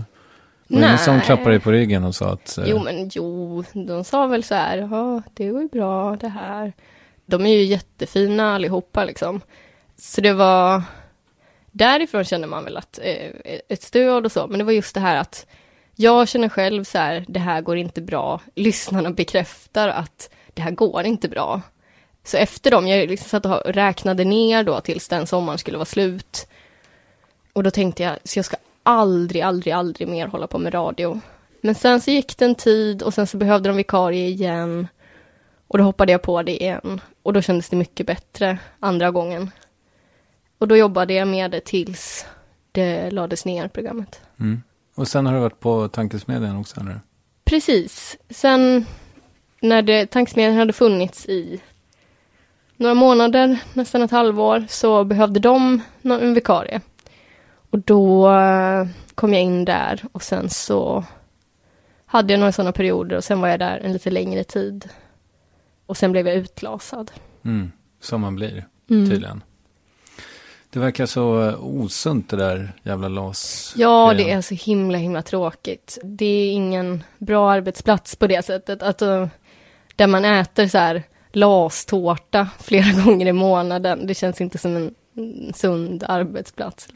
Var det ingen som klappade dig på ryggen och sa att... Eh... Jo, men jo, de sa väl så här, ja, det går ju bra det här. De är ju jättefina allihopa liksom. Så det var, därifrån kände man väl att eh, ett stöd och så, men det var just det här att jag känner själv så här, det här går inte bra. Lyssnarna bekräftar att det här går inte bra. Så efter dem, jag liksom satt och räknade ner då tills den sommaren skulle vara slut. Och då tänkte jag, så jag ska aldrig, aldrig, aldrig mer hålla på med radio. Men sen så gick det en tid och sen så behövde de vikarie igen. Och då hoppade jag på det igen. Och då kändes det mycket bättre andra gången. Och då jobbade jag med det tills det lades ner, programmet. Mm. Och sen har du varit på tankesmedjan också, eller? Precis. Sen när det, tankesmedjan hade funnits i några månader, nästan ett halvår, så behövde de en vikarie. Och då eh, kom jag in där och sen så hade jag några sådana perioder och sen var jag där en lite längre tid. Och sen blev jag utlasad. Mm, som man blir, mm. tydligen. Det verkar så eh, osunt det där jävla LAS. Ja, det är så himla himla tråkigt. Det är ingen bra arbetsplats på det sättet. Att, uh, där man äter så här LAS-tårta flera gånger i månaden. Det känns inte som en sund arbetsplats.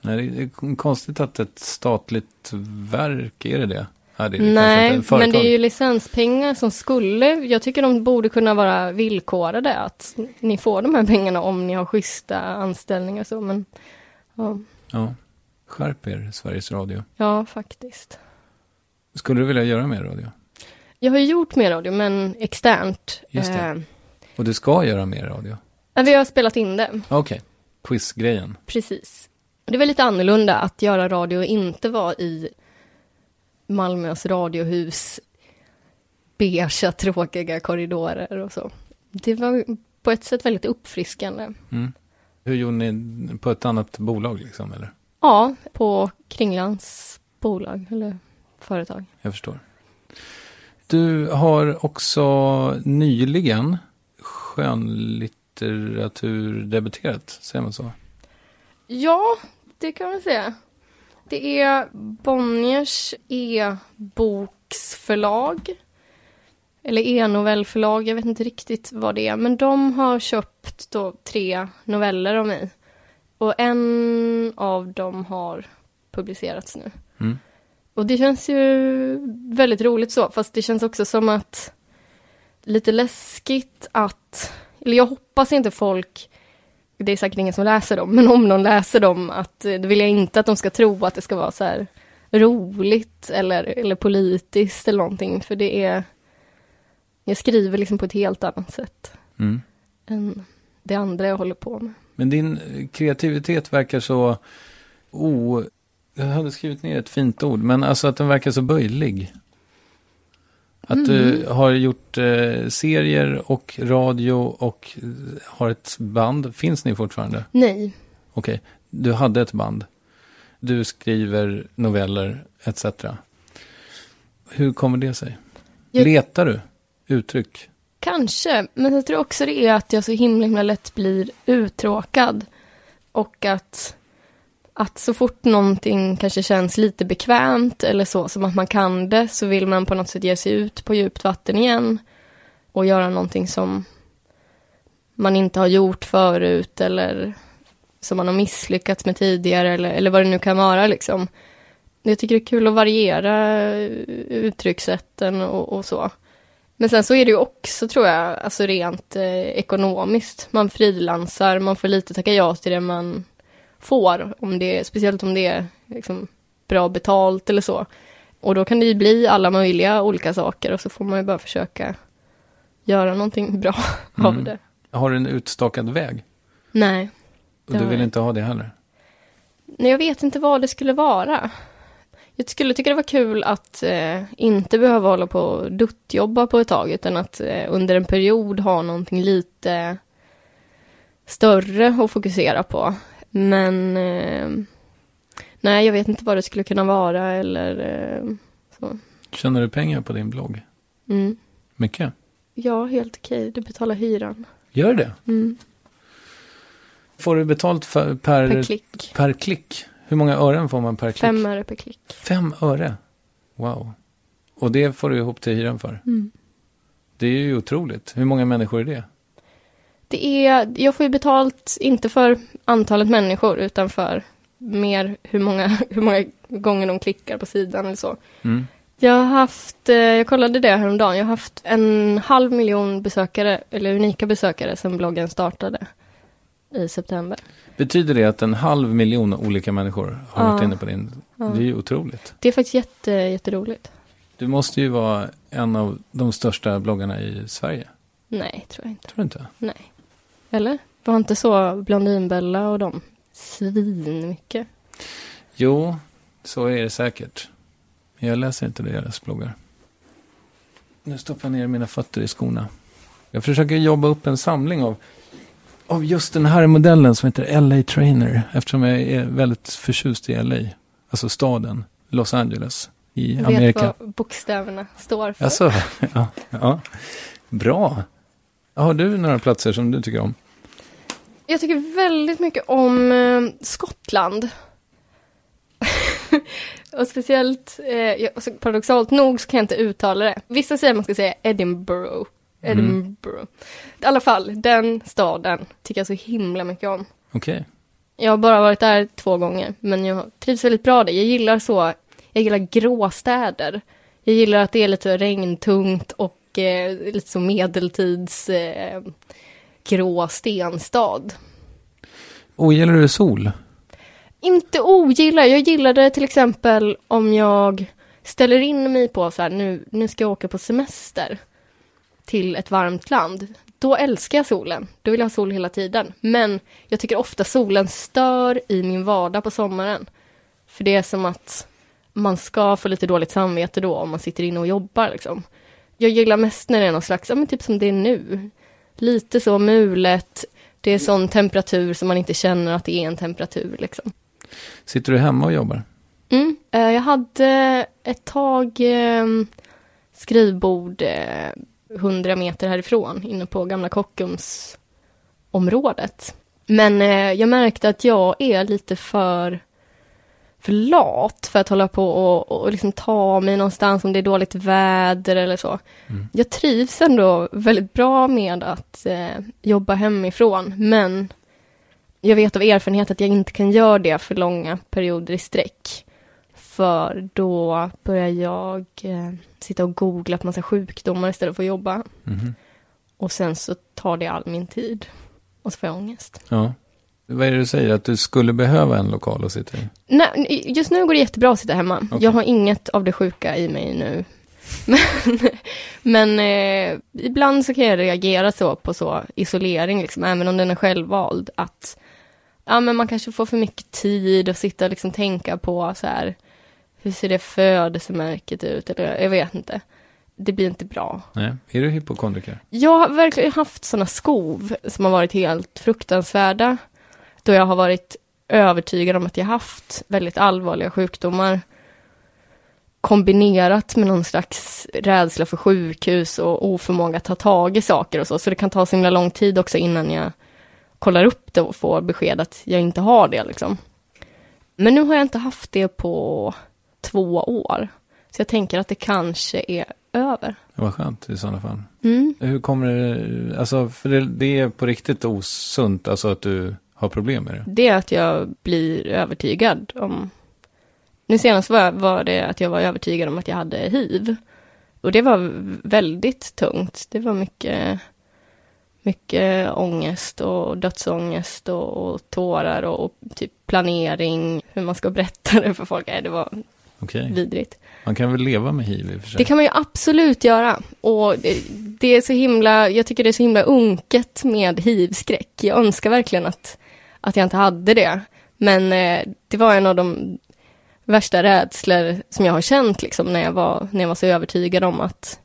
Nej, det är konstigt att ett statligt verk, är det det? Ja, det Nej, men det är ju licenspengar som skulle, jag tycker de borde kunna vara villkorade att ni får de här pengarna om ni har schyssta anställningar och så, men ja. Ja, skärp er Sveriges Radio. Ja, faktiskt. Skulle du vilja göra mer radio? Jag har ju gjort mer radio, men externt. Just det. Eh, Och du ska göra mer radio? vi har spelat in det, Okej. Quizgrejen. precis. Det var lite annorlunda att göra radio och inte vara i Malmös radiohus, beiga, tråkiga korridorer och så. Det var på ett sätt väldigt uppfriskande. Mm. Hur gjorde ni på ett annat bolag liksom, eller? Ja, på Kringlans bolag eller företag. Jag förstår. Du har också nyligen skönlitteratur debuterat, säger man så? Ja, det kan man säga. Det är Bonniers e-boksförlag. Eller e-novellförlag, jag vet inte riktigt vad det är. Men de har köpt då tre noveller av mig. Och en av dem har publicerats nu. Mm. Och det känns ju väldigt roligt så, fast det känns också som att lite läskigt att, eller jag hoppas inte folk, det är säkert ingen som läser dem, men om någon läser dem, att eh, då vill jag inte att de ska tro att det ska vara så här roligt eller, eller politiskt eller någonting, för det är, jag skriver liksom på ett helt annat sätt Mm. än det andra jag håller på med. Men din kreativitet verkar så o... Jag hade skrivit ner ett fint ord, men alltså att den verkar så böjlig. Att du har gjort eh, serier och radio och eh, har ett band. Finns ni fortfarande? Nej, Okej, du hade ett band. Du skriver noveller etc. Hur kommer det sig? Jag- Letar du uttryck? Kanske, men jag tror också det är att jag så himla, himla lätt blir uttråkad. Och att, att så fort någonting kanske känns lite bekvämt eller så, som att man kan det, så vill man på något sätt ge sig ut på djupt vatten igen. Och göra någonting som man inte har gjort förut eller som man har misslyckats med tidigare eller, eller vad det nu kan vara liksom. Jag tycker det är kul att variera uttryckssätten och, och så. Men sen så är det ju också, tror jag, alltså rent eh, ekonomiskt. Man frilansar, man får lite tacka ja till det man får, om det, speciellt om det är liksom, bra betalt eller så. Och då kan det ju bli alla möjliga olika saker och så får man ju bara försöka göra någonting bra av Mm. det. Har du en utstakad väg? Nej. Och du vill jag. inte ha det heller? Nej, jag vet inte vad det skulle vara. Jag skulle tycka det var kul att eh, inte behöva hålla på och duttjobba på ett tag, utan att eh, under en period ha någonting lite större att fokusera på. Men eh, nej, jag vet inte vad det skulle kunna vara eller eh, så. Tjänar du pengar på din blogg? Mm. Mycket? Ja, helt okej. Du betalar hyran. Gör det? Mm. Får du betalt för, per, Per klick. per klick? Hur många ören får man per klick? Fem öre per klick. Fem öre? Wow. Och det får du ihop till hyran för? Mm. Det är ju otroligt. Hur många människor är det? Det är, jag får ju betalt inte för antalet människor utan för mer hur många, hur många gånger de klickar på sidan eller så. Mm. Jag har haft, eh, jag kollade det häromdagen, jag har haft en halv miljon besökare, eller unika besökare sedan bloggen startade i september. Betyder det att en halv miljon olika människor har Ja. varit inne på din? Ja. Det är ju otroligt. Det är faktiskt jätte, jätteroligt. Du måste ju vara en av de största bloggarna i Sverige. Nej, tror jag inte. Tror du inte? Nej. Eller? Var inte så Blondinbella och de svin mycket? Jo, så är det säkert. Men jag läser inte deras bloggar. Nu stoppar jag ner mina fötter i skorna. Jag försöker jobba upp en samling av, av just den här modellen som heter LA Trainer. Eftersom jag är väldigt förtjust i LA. Alltså staden Los Angeles i Jag Amerika. vet vad bokstäverna står för. Alltså, ja, ja. Bra. Har du några platser som du tycker om? Jag tycker väldigt mycket om eh, Skottland. och speciellt, eh, paradoxalt nog så kan jag inte uttala det. Vissa säger man ska säga Edinburgh. Edinburgh. I alla fall, den staden tycker jag så himla mycket om. Okej. Jag har bara varit där två gånger, men jag trivs väldigt bra där. Jag gillar så, jag gillar gråstäder. Jag gillar att det är lite regntungt och eh, lite så medeltids eh, grå stenstad. Ogillar du sol? Inte ogillar, jag gillar det till exempel om jag ställer in mig på så här, nu, nu ska jag åka på semester till ett varmt land, då älskar jag solen. Då vill jag ha sol hela tiden. Men jag tycker ofta solen stör i min vardag på sommaren. För det är som att man ska få lite dåligt samvete då om man sitter inne och jobbar liksom. Jag gillar mest när det är någon slags, ja men typ som det är nu. Lite så mulet, det är sån temperatur som man inte känner att det är en temperatur liksom. Sitter du hemma och jobbar? Mm. Eh, Jag hade ett tag eh, skrivbord eh, 100 meter härifrån, inne på gamla Kockums området. Men eh, jag märkte att jag är lite för, för lat för att hålla på och, och liksom ta mig någonstans om det är dåligt väder eller så. Jag trivs ändå väldigt bra med att eh, jobba hemifrån, men jag vet av erfarenhet att jag inte kan göra det för långa perioder i sträck. För då börjar jag eh, sitta och googla på massa sjukdomar istället för att jobba. Mhm. Och sen så tar det all min tid. Och så får jag ångest. Ja. Vad är det du säger? Att du skulle behöva en lokal att sitta i? Nej, just nu går det jättebra att sitta hemma. Okej. Jag har inget av det sjuka i mig nu. Men, men eh, ibland så kan jag reagera så på så isolering, liksom, även om den är självvald. Att ja, men man kanske får för mycket tid och sitta och liksom tänka på så här, hur ser det födelsemärket ut? Eller jag vet inte. Det blir inte bra. Nej. Är du hypokondriker? Jag har verkligen haft sådana skov som har varit helt fruktansvärda. Då jag har varit övertygad om att jag haft väldigt allvarliga sjukdomar. Kombinerat med någon slags rädsla för sjukhus och oförmåga att ta tag i saker och så. Så det kan ta så himla lång tid också innan jag kollar upp det och får besked att jag inte har det liksom. Men nu har jag inte haft det på två år. Så jag tänker att det kanske är över. Det var skönt i sådana fall. Mm. Hur kommer det, alltså för det, det är på riktigt osunt, alltså att du har problem med det? det är att jag blir övertygad om... Nu senast var, var det att jag var övertygad om att jag hade hiv. Och det var väldigt tungt. Det var mycket, mycket ångest och dödsångest och, och tårar och, och typ planering, hur man ska berätta det för folk. Nej, det var Okej. vidrigt. Man kan väl leva med hiv i och för sig? Det kan man ju absolut göra. Och det, det är så himla, jag tycker det är så himla unket med hivskräck. Jag önskar verkligen att, att jag inte hade det. Men eh, det var en av de värsta rädslor som jag har känt liksom när jag var, när jag var så övertygad om att,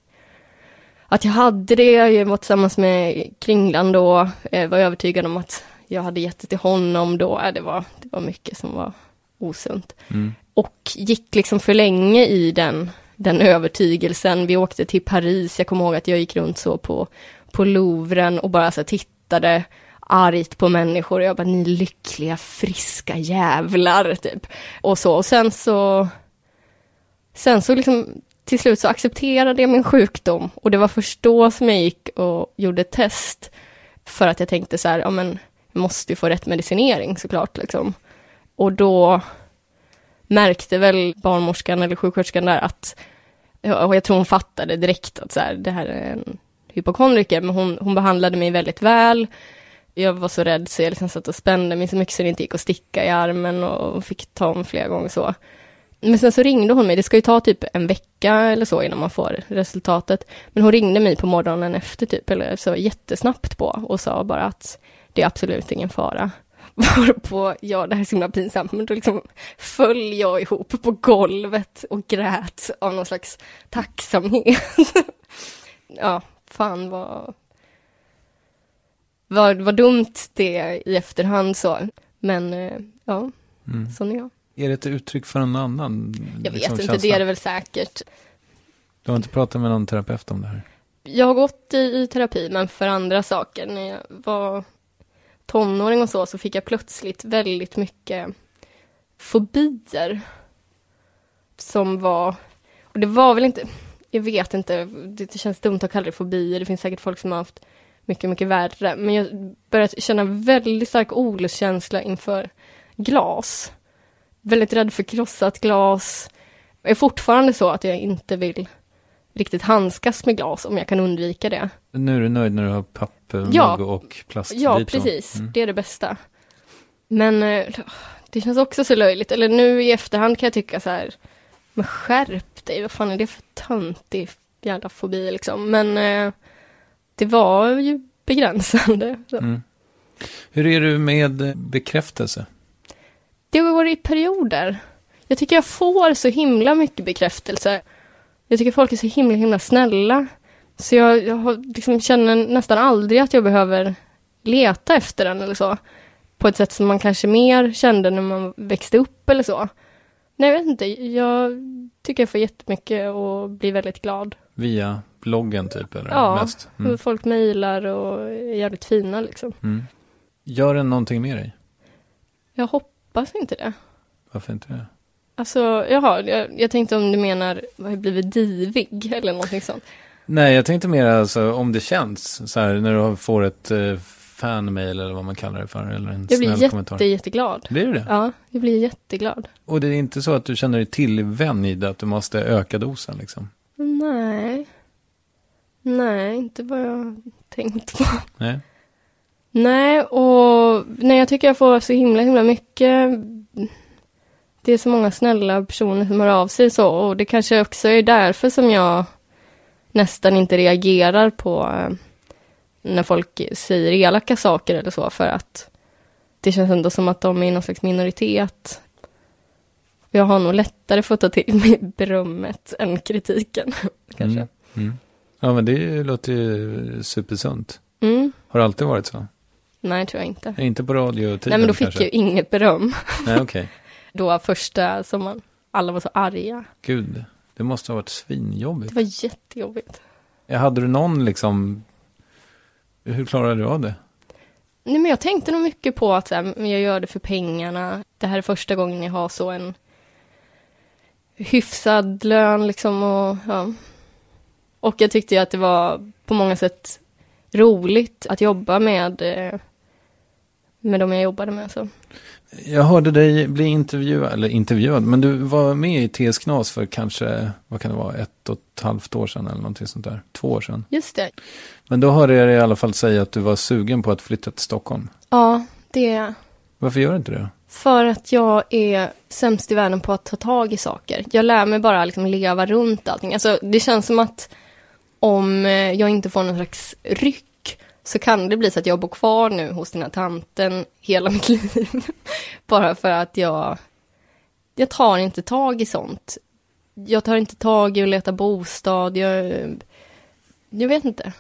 att jag hade det. Jag var tillsammans med Kringlan då, eh, var övertygad om att jag hade gett det till honom då. Eh, det, var, det var mycket som var osunt Mm. och gick liksom för länge i den, den övertygelsen. Vi åkte till Paris, jag kommer ihåg att jag gick runt så på, på Louvren och bara så tittade argt på människor. Jag bara, ni lyckliga, friska jävlar, typ. Och så, och sen så... Sen så liksom, till slut så accepterade jag min sjukdom. Och det var först då som jag gick och gjorde ett test. För att jag tänkte så här, ja men, jag måste ju få rätt medicinering såklart, liksom. Och då märkte väl barnmorskan eller sjuksköterskan där att, och jag tror hon fattade direkt att så här, det här är en hypokondriker, men hon, hon behandlade mig väldigt väl. Jag var så rädd så jag liksom satt och spände mig så mycket så det inte gick att sticka i armen och fick ta om flera gånger så. Men sen så ringde hon mig, det ska ju ta typ en vecka eller så innan man får resultatet. Men hon ringde mig på morgonen efter typ, eller så jättesnabbt på och sa bara att det är absolut ingen fara. Varpå, ja det här är så himla pinsamt, men då liksom föll jag ihop på golvet och grät av någon slags tacksamhet. ja, fan vad, vad, vad dumt det är i efterhand så. Men eh, ja, Mm. sån är jag. Är det ett uttryck för någon annan? Jag vet liksom, inte, känsla? det är det väl säkert. Du har inte pratat med någon terapeut om det här? Jag har gått i, i terapi, men för andra saker. När jag var tonåring och så, så fick jag plötsligt väldigt mycket fobier. Som var, och det var väl inte, jag vet inte, det, det känns dumt att kalla det fobier. Det finns säkert folk som har haft mycket, mycket värre. Men jag började känna väldigt stark olustkänsla inför glas. Väldigt rädd för krossat glas. Jag är fortfarande så att jag inte vill riktigt handskas med glas om jag kan undvika det. Nu är du nöjd när du har pappmugg Ja. och plastbit? Ja, precis. Mm. Det är det bästa. Men eh, det känns också så löjligt. Eller nu i efterhand kan jag tycka så här. Men skärp dig, vad fan är det för töntig jävla fobi liksom. Men eh, det var ju begränsande. Mm. Hur är du med bekräftelse? Det varit i perioder. Jag tycker jag får så himla mycket bekräftelse. Jag tycker folk är så himla, himla snälla. Så jag, jag har, liksom, känner nästan aldrig att jag behöver leta efter den eller så. På ett sätt som man kanske mer kände när man växte upp eller så. Nej, jag vet inte. Jag tycker jag får jättemycket och blir väldigt glad. Via bloggen typ? Eller Ja, mest? Mm. Folk mejlar och är jävligt fina liksom. Mm. Gör den någonting med dig? Jag hoppas inte det. Varför inte det? Alltså, jaha, jag, jag tänkte om du menar, har jag blivit divig eller någonting sånt? Nej, jag tänkte mer alltså om det känns så här när du får ett eh, fanmail eller vad man kallar det för. Eller en Jag blir jätte, kommentar. jätteglad. Blir du det? Ja, jag blir jätteglad. Och det är inte så att du känner dig tillvänd att du måste öka dosen liksom? Nej. Nej, inte vad jag tänkt på. Nej. Nej, och nej, jag tycker jag får så himla, himla mycket. Det är så många snälla personer som hör av sig så och det kanske också är därför som jag nästan inte reagerar på eh, när folk säger elaka saker eller så för att det känns ändå som att de är någon slags minoritet. Jag har nog lättare för att ta till mig berömmet än kritiken, kanske. Mm. Mm. Ja, men det låter ju supersunt. Mm. Har det alltid varit så? Nej, tror jag inte. Inte på radiotiden Nej, men då fick kanske? jag inget beröm. Nej, okej. Då första som man, alla var så arga. Gud, det måste ha varit svinjobbigt. Det var jättejobbigt. Hade du någon liksom... Hur klarade du av det? Nej, men jag tänkte nog mycket på att så här, jag gör det för pengarna. Det här är första gången jag har så en hyfsad lön liksom och ja. Och jag tyckte ju att det var på många sätt roligt att jobba med eh, med de jag jobbade med. Så. Jag hörde dig bli intervjuad, eller intervjuad, men du var med i TS Knas för kanske, vad kan det vara, ett och ett halvt år sedan eller någonting sånt där. Två år sedan. Just det. Men då hörde jag dig i alla fall säga att du var sugen på att flytta till Stockholm. Ja, det är jag. Varför gör du inte det? För att jag är sämst i världen på att ta tag i saker. Jag lär mig bara liksom leva runt allting. Alltså, det känns som att om eh, jag inte får någon slags ryck så kan det bli så att jag bor kvar nu hos den här tanten hela mitt liv. bara för att jag, jag tar inte tag i sånt. Jag tar inte tag i att leta bostad. Jag, jag vet inte.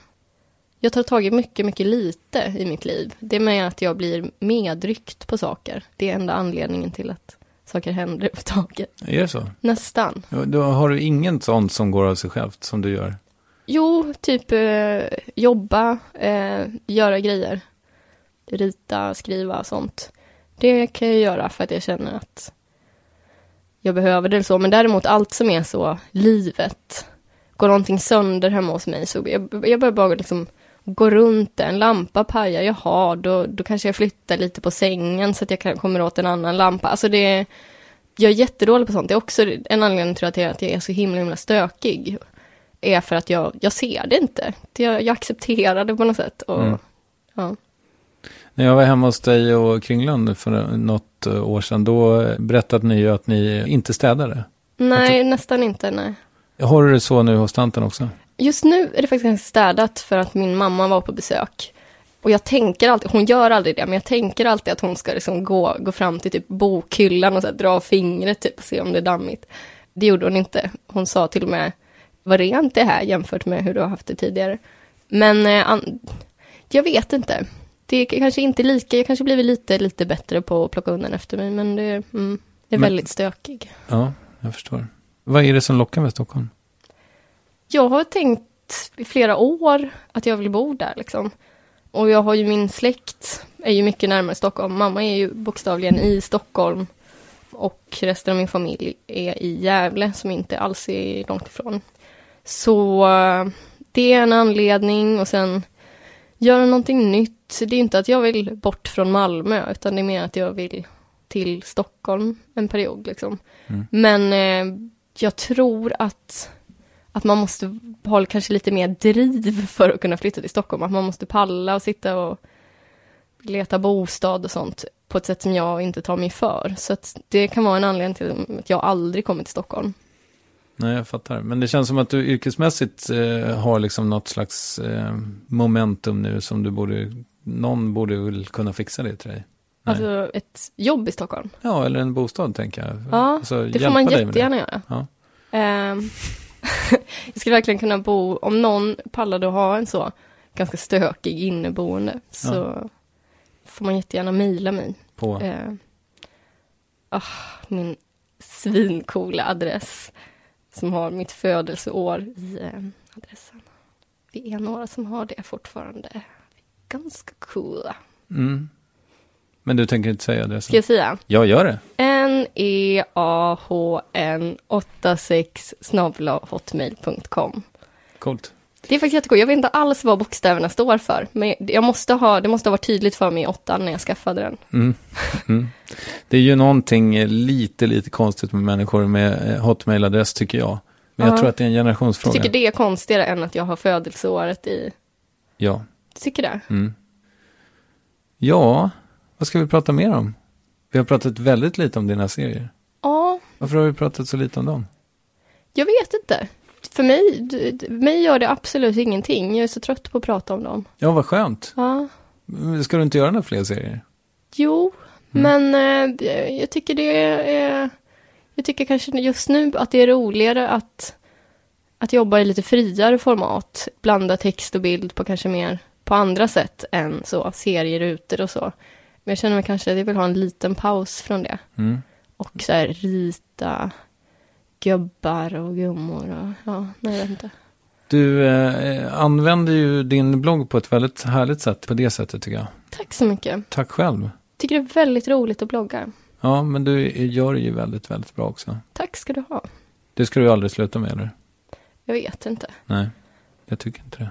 Jag tar tag i mycket, mycket lite i mitt liv. Det är med att jag blir medryckt på saker. Det är enda anledningen till att saker händer överhuvudtaget. Är det så? Nästan. Då har du ingen sånt som går av sig självt som du gör? Jo, typ eh, jobba, eh, göra grejer. Rita, skriva, sånt. Det kan jag göra för att jag känner att jag behöver det så. Men däremot allt som är så, livet. Går någonting sönder hemma hos mig så jag, jag börjar bara liksom gå runt det. En lampa pajar, jaha, då, då kanske jag flyttar lite på sängen så att jag kan, kommer åt en annan lampa. Alltså det, jag är jättedålig på sånt. Det är också en anledning jag till att jag är så himla, himla stökig. Är för att jag, jag ser det inte. Jag, jag accepterar det på något sätt. Och, Mm. ja. När jag var hemma hos dig och Kringland för något eh, år sedan, då berättade ni ju att ni inte städade. Nej, nästan inte, nej. Har du det så nu hos tanten också? Just nu är det faktiskt ganska städat för att min mamma var på besök. Och jag tänker alltid, hon gör aldrig det, men jag tänker alltid att hon ska liksom gå, gå fram till typ bokhyllan och så här, dra fingret typ och se om det är dammigt. Det gjorde hon inte. Hon sa till och med, vad rent det här jämfört med hur du har haft det tidigare. Men eh, jag vet inte. Det är kanske inte lika, jag kanske blivit lite, lite bättre på att plocka undan efter mig, men det, mm, det är Men- väldigt stökig. Ja, jag förstår. Vad är det som lockar med Stockholm? Jag har tänkt i flera år att jag vill bo där liksom. Och jag har ju min släkt, är ju mycket närmare Stockholm. Mamma är ju bokstavligen i Stockholm. Och resten av min familj är i Gävle, som inte alls är långt ifrån. Så eh, det är en anledning och sen göra någonting nytt. Det är inte att jag vill bort från Malmö, utan det är mer att jag vill till Stockholm en period liksom. Mm. Men eh, jag tror att att man måste ha kanske lite mer driv för att kunna flytta till Stockholm. Att man måste palla och sitta och leta bostad och sånt på ett sätt som jag inte tar mig för. Så det kan vara en anledning till att jag aldrig kommer till Stockholm. Nej, jag fattar. Men det känns som att du yrkesmässigt eh, har liksom något slags eh, momentum nu som du borde, någon borde väl kunna fixa det till dig. Nej. Alltså ett jobb i Stockholm. Ja, eller en bostad tänker jag. Ja, Alltså, det får man jättegärna göra. Ja. Ehm, jag skulle verkligen kunna bo, om någon pallade att ha en så ganska stökig inneboende så får man jättegärna mejla mig. På, Eh, ah, min svincoola adress som har mitt födelseår i eh, adressen. Vi är några som har det fortfarande. Ganska coola. mm. Men du tänker inte säga det? Ska jag säga? Ja, gör det. E N-E-A-H-N-86 snabel-a hotmail.com. Coolt. Det är faktiskt jättekul. Jag vet inte alls vad bokstäverna står för. Men jag måste ha, det måste ha varit tydligt för mig i åttan när jag skaffade den. Mm. Mm. Det är ju någonting lite, lite konstigt med människor med eh, hotmail-adress tycker jag. Men jag Ja. tror att det är en generationsfråga. tycker det är konstigare än att jag har födelseåret i... Ja. Du tycker det? Mm. Ja, vad ska vi prata mer om? Vi har pratat väldigt lite om dina serier. Ja, Varför har vi pratat så lite om dem? jag vet inte. För mig, mig gör det absolut ingenting. Jag är så trött på att prata om dem. Ja, vad skönt. Ja, Ska du inte göra några fler serier? jo, men eh, jag tycker det är... Jag tycker kanske just nu att det är roligare att, att jobba i lite friare format. Blanda text och bild på kanske mer på andra sätt än så serierutor och så. Men jag känner mig kanske att jag vill ha en liten paus från det. Mm. Och så här rita gubbar och gummor och ja, nej jag vet inte. Du eh, använder ju din blogg på ett väldigt härligt sätt på det sättet tycker jag. Tack så mycket. Tack själv. Tycker det är väldigt roligt att blogga. Ja, men du gör det ju väldigt, väldigt bra också. Tack ska du ha. Det ska du aldrig sluta med, eller? Jag vet inte. Nej, jag tycker inte det.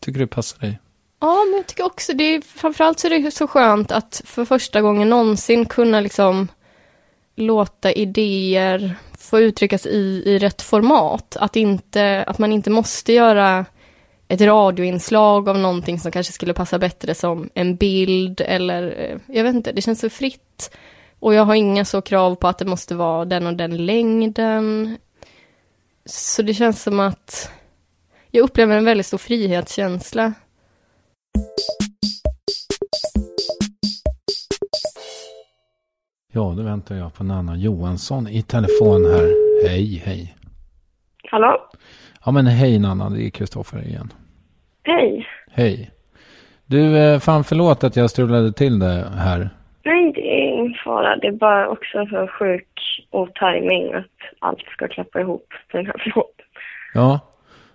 Tycker det passar dig. Ja, men jag tycker också det är, framförallt så är det så skönt att för första gången någonsin kunna liksom låta idéer få uttryckas i, i rätt format. Att, inte, att man inte måste göra ett radioinslag av någonting som kanske skulle passa bättre som en bild eller eh, jag vet inte, det känns så fritt. Och jag har inga så krav på att det måste vara den och den längden. Så det känns som att jag upplever en väldigt stor frihetskänsla Ja, då väntar jag på Nanna Johansson i telefon här. Hej, hej. Hallå? Ja, men hej Nanna, det är Kristoffer igen. Hej. Hej. Du, eh, fan förlåt att jag strulade till det här. Nej, det är ingen fara. Det är bara också så sjuk otajming att allt ska klappa ihop på den här frågan. Ja,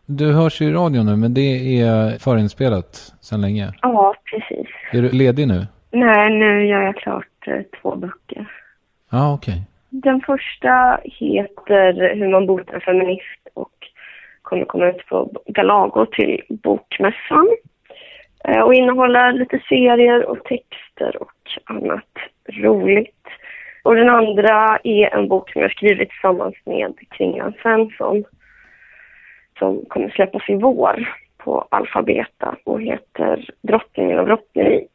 du hörs ju i radion nu, men det är förinspelat sedan länge. Ja, precis. Är du ledig nu? Nej, nu gör jag klart eh, två böcker. Ja, okej. Den första heter Hur man botar en feminist och kommer komma ut på Galago till Bokmässan. Eh, Och innehåller lite serier och texter och annat roligt. Och den andra är en bok som jag skrivit tillsammans med Kringlan Svensson som kommer släppas i vår på Alfabeta och heter Drottningen av Brottnevik.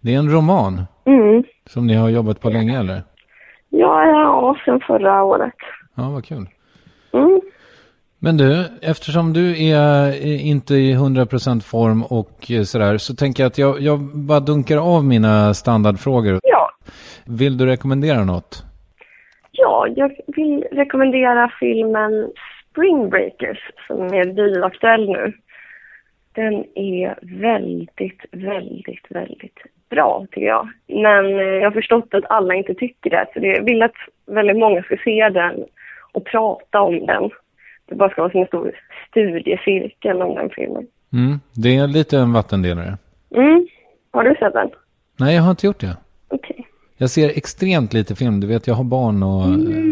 Det är en roman Mm. som ni har jobbat på länge, eller? Ja, ja, sen förra året. Ja, vad kul. Mm. Men du, eftersom du är eh, inte i 100% form och eh, sådär, så tänker jag att jag, jag bara dunkar av mina standardfrågor. Ja, Vill du rekommendera något? Ja, jag vill rekommendera filmen Spring Breakers som är bioaktuell nu. Den är väldigt, väldigt, väldigt bra tycker jag. Men eh, jag har förstått att alla inte tycker det. Så jag vill att väldigt många ska se den och prata om den. Det bara ska vara som en stor studiecirkel om den filmen. Mm, det är lite en vattendelare. Mm. Har du sett den? Nej, jag har inte gjort det. Okej. Jag ser extremt lite film. Du vet, jag har barn och...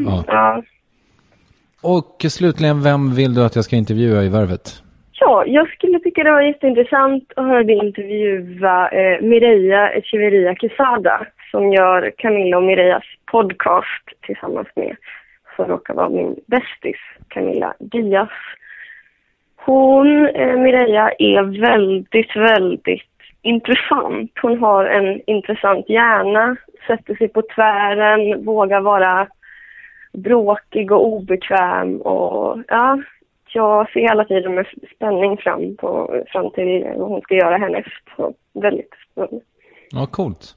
Ja. Ja. Och slutligen, vem vill du att jag ska intervjua i Värvet? Ja, jag skulle tycka det var jätteintressant att höra dig intervjua eh, Mireia Echeverria Quesada som gör Camilla och Mireias podcast tillsammans med, som råkar vara min bästis, Camilla Diaz. Hon, eh, Mireia, är väldigt, väldigt intressant. Hon har en intressant hjärna, sätter sig på tvären, vågar vara bråkig och obekväm och ja, jag ser hela tiden med spänning fram, på, fram till vad hon ska göra härnäst. Så väldigt spännande. Ja, coolt.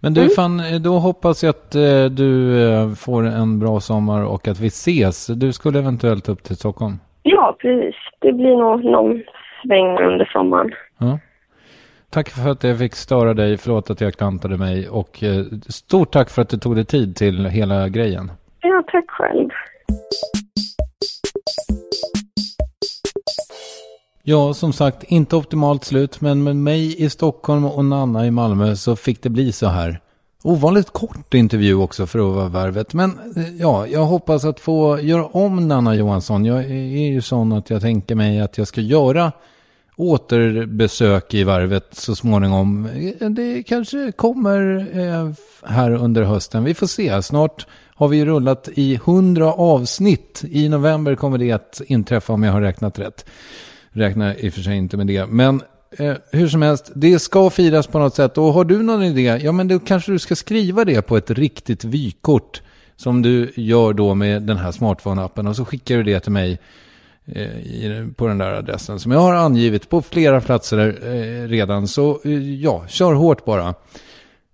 Men du, Mm. fan, då hoppas jag att eh, du eh, får en bra sommar och att vi ses. Du skulle eventuellt upp till Stockholm. Ja, precis. Det blir nog någon sväng under sommaren. Ja. Tack för att jag fick störa dig. Förlåt att jag klantade mig. Och eh, stort tack för att du tog dig tid till hela grejen. Ja, tack själv. Ja, som sagt, inte optimalt slut, men med mig i Stockholm och Nanna i Malmö så fick det bli så här. Ovanligt kort intervju också för att vara värvet. Men eh, ja, jag hoppas att få göra om Nanna Johansson. Jag är ju sån att jag tänker mig att jag ska göra återbesök i varvet så småningom. Eh, det kanske kommer eh, här under hösten. Vi får se. Snart har vi rullat i hundra avsnitt. I november kommer det att inträffa om jag har räknat rätt. Räknar i och för sig inte med det. Men eh, hur som helst, det ska firas på något sätt. Och har du någon idé, ja men då kanske du ska skriva det på ett riktigt vykort. Som du gör då med den här smartphone-appen. Och så skickar du det till mig eh, i, på den där adressen. Som jag har angivit på flera platser eh, redan. Så eh, ja, kör hårt bara.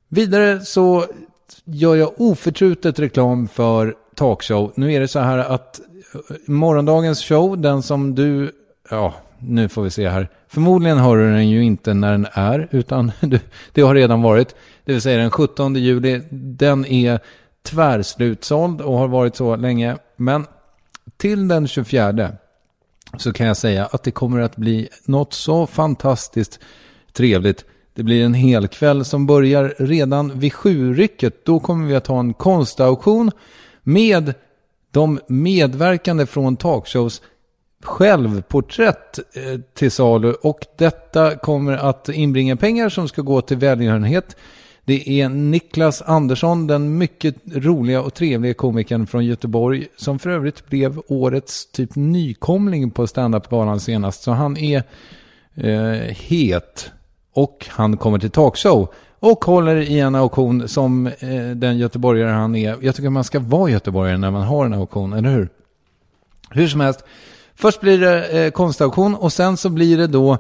Vidare så gör jag oförtrutet reklam för talkshow. Nu är det så här att eh, morgondagens show, den som du, ja, nu får vi se här. Förmodligen hör du den ju inte när den är, utan du- det har redan varit. Det vill säga den 17 juli. Den är tvärslutsåld och har varit så länge. Men till den 24 så kan jag säga att det kommer att bli något så fantastiskt trevligt. Det blir en hel kväll som börjar redan vid sjurycket. Då kommer vi att ha en konstauktion med de medverkande från talkshows självporträtt eh, till salu och detta kommer att inbringa pengar som ska gå till välgörenhet. Det är Niklas Andersson, den mycket roliga och trevliga komikern från Göteborg som för övrigt blev årets typ nykomling på standup-galan senast. Så han är eh, het och han kommer till talkshow och håller i en auktion som eh, den göteborgare han är. Jag tycker man ska vara göteborgare när man har en auktion, eller hur? Hur som helst. Först blir det eh, konstauktion och sen så blir det då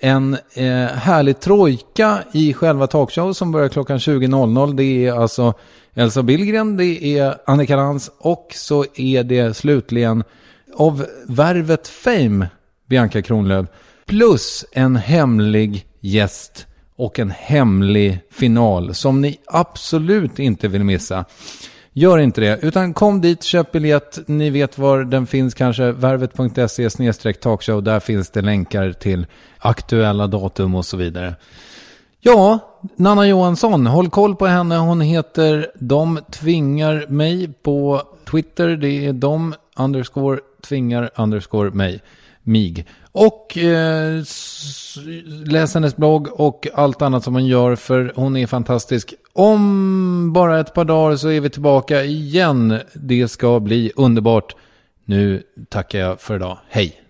en eh, härlig trojka i själva talkshow som börjar klockan 20.00. Det är alltså Elsa Billgren, det är Annika Lantz och så är det slutligen av Värvet Fame, Bianca Kronlöf, plus en hemlig gäst och en hemlig final som ni absolut inte vill missa. Gör inte det, utan kom dit, köp biljett. Ni vet var den finns kanske. Värvet.se talkshow. Där finns det länkar till aktuella datum och så vidare. Ja, Nanna Johansson, håll koll på henne. Hon heter De tvingar mig på Twitter. Det är de underscore tvingar underscore mig. mig. Och eh, läs hennes blogg och allt annat som hon gör för hon är fantastisk. Om bara ett par dagar så är vi tillbaka igen. Det ska bli underbart. Nu tackar jag för idag. Hej!